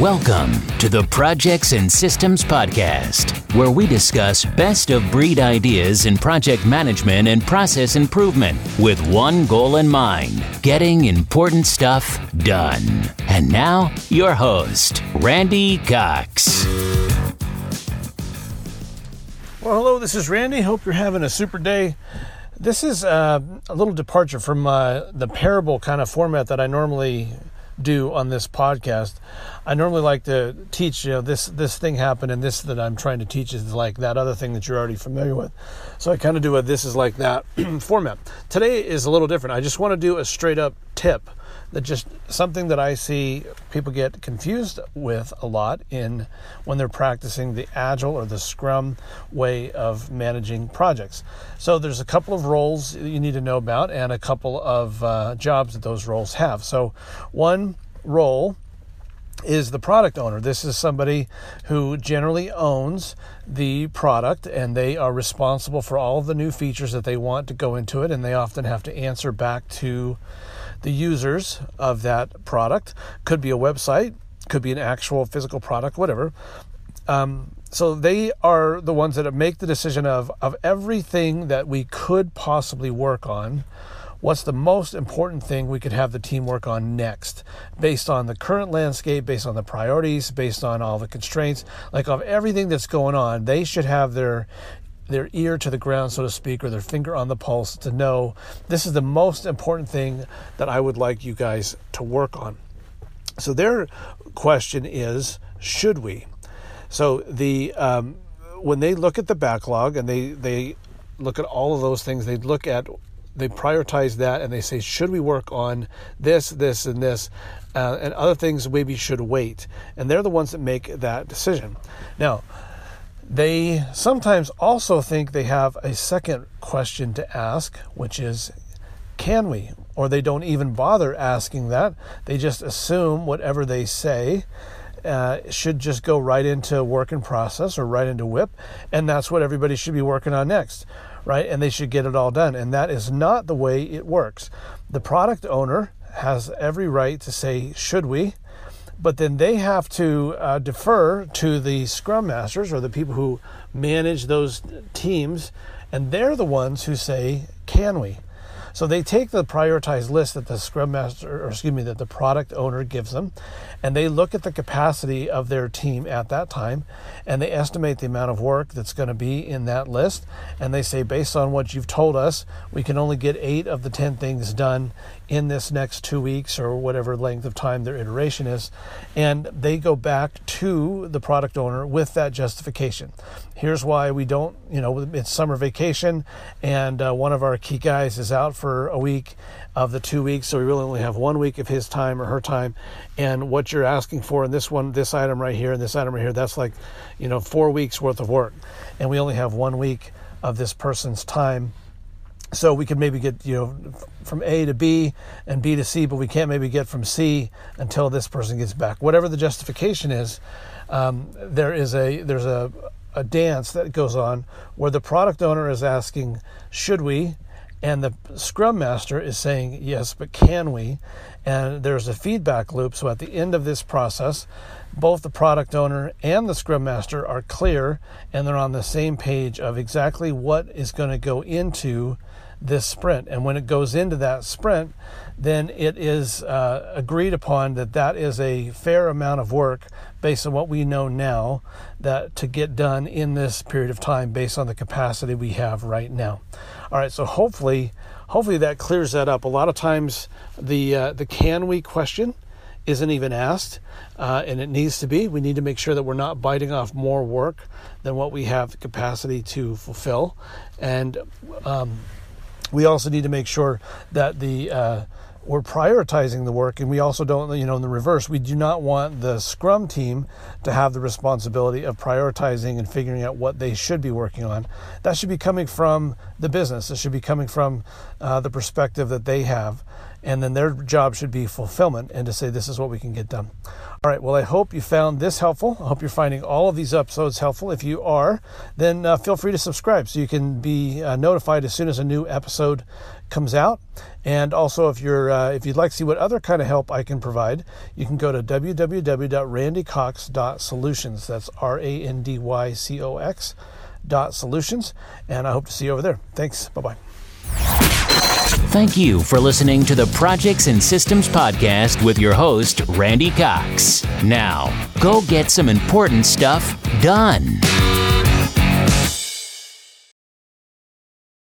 Welcome to the Projects and Systems Podcast, where we discuss best of breed ideas in project management and process improvement with one goal in mind getting important stuff done. And now, your host, Randy Cox. Well, hello, this is Randy. Hope you're having a super day. This is uh, a little departure from uh, the parable kind of format that I normally do on this podcast. I normally like to teach, you know, this this thing happened and this that I'm trying to teach is like that other thing that you're already familiar with. So I kind of do a this is like that format. Today is a little different. I just want to do a straight up tip that just something that I see people get confused with a lot in when they're practicing the agile or the scrum way of managing projects. So there's a couple of roles that you need to know about and a couple of uh, jobs that those roles have. So one role is the product owner. This is somebody who generally owns the product and they are responsible for all of the new features that they want to go into it and they often have to answer back to the users of that product. Could be a website, could be an actual physical product, whatever. Um, so they are the ones that make the decision of of everything that we could possibly work on. What's the most important thing we could have the team work on next, based on the current landscape, based on the priorities, based on all the constraints, like of everything that's going on? They should have their their ear to the ground, so to speak, or their finger on the pulse to know this is the most important thing that I would like you guys to work on. So their question is, should we? So the um, when they look at the backlog and they they look at all of those things, they look at they prioritize that and they say, should we work on this, this, and this, uh, and other things maybe should wait. And they're the ones that make that decision. Now they sometimes also think they have a second question to ask, which is, can we? Or they don't even bother asking that. They just assume whatever they say uh, should just go right into work in process or right into WIP, and that's what everybody should be working on next, right? And they should get it all done. And that is not the way it works. The product owner has every right to say, should we? But then they have to uh, defer to the scrum masters or the people who manage those teams and they're the ones who say can we so they take the prioritized list that the scrum master or excuse me that the product owner gives them and they look at the capacity of their team at that time and they estimate the amount of work that's going to be in that list and they say based on what you've told us we can only get 8 of the 10 things done in this next 2 weeks or whatever length of time their iteration is and they go back to the product owner with that justification. Here's why we don't you know it's summer vacation and uh, one of our key guys is out for a week of the two weeks. So we really only have one week of his time or her time. And what you're asking for in this one, this item right here and this item right here, that's like, you know, four weeks worth of work. And we only have one week of this person's time. So we could maybe get, you know, from A to B and B to C, but we can't maybe get from C until this person gets back. Whatever the justification is, um, there is a there's a, a dance that goes on where the product owner is asking, should we? And the Scrum Master is saying, yes, but can we? And there's a feedback loop. So at the end of this process, both the product owner and the Scrum Master are clear and they're on the same page of exactly what is going to go into this sprint. And when it goes into that sprint, then it is uh, agreed upon that that is a fair amount of work based on what we know now that to get done in this period of time based on the capacity we have right now. All right, so hopefully, hopefully that clears that up. A lot of times, the uh, the can we question isn't even asked, uh, and it needs to be. We need to make sure that we're not biting off more work than what we have the capacity to fulfill, and um, we also need to make sure that the uh, we're prioritizing the work and we also don't you know in the reverse we do not want the scrum team to have the responsibility of prioritizing and figuring out what they should be working on. That should be coming from the business. It should be coming from uh, the perspective that they have and then their job should be fulfillment and to say this is what we can get done. All right, well, I hope you found this helpful. I hope you're finding all of these episodes helpful. If you are, then uh, feel free to subscribe so you can be uh, notified as soon as a new episode comes out. And also, if you're uh, if you'd like to see what other kind of help I can provide, you can go to www.randycox.solutions. That's R A N D Y C O X dot solutions. And I hope to see you over there. Thanks. Bye bye. Thank you for listening to the Projects and Systems Podcast with your host, Randy Cox. Now, go get some important stuff done.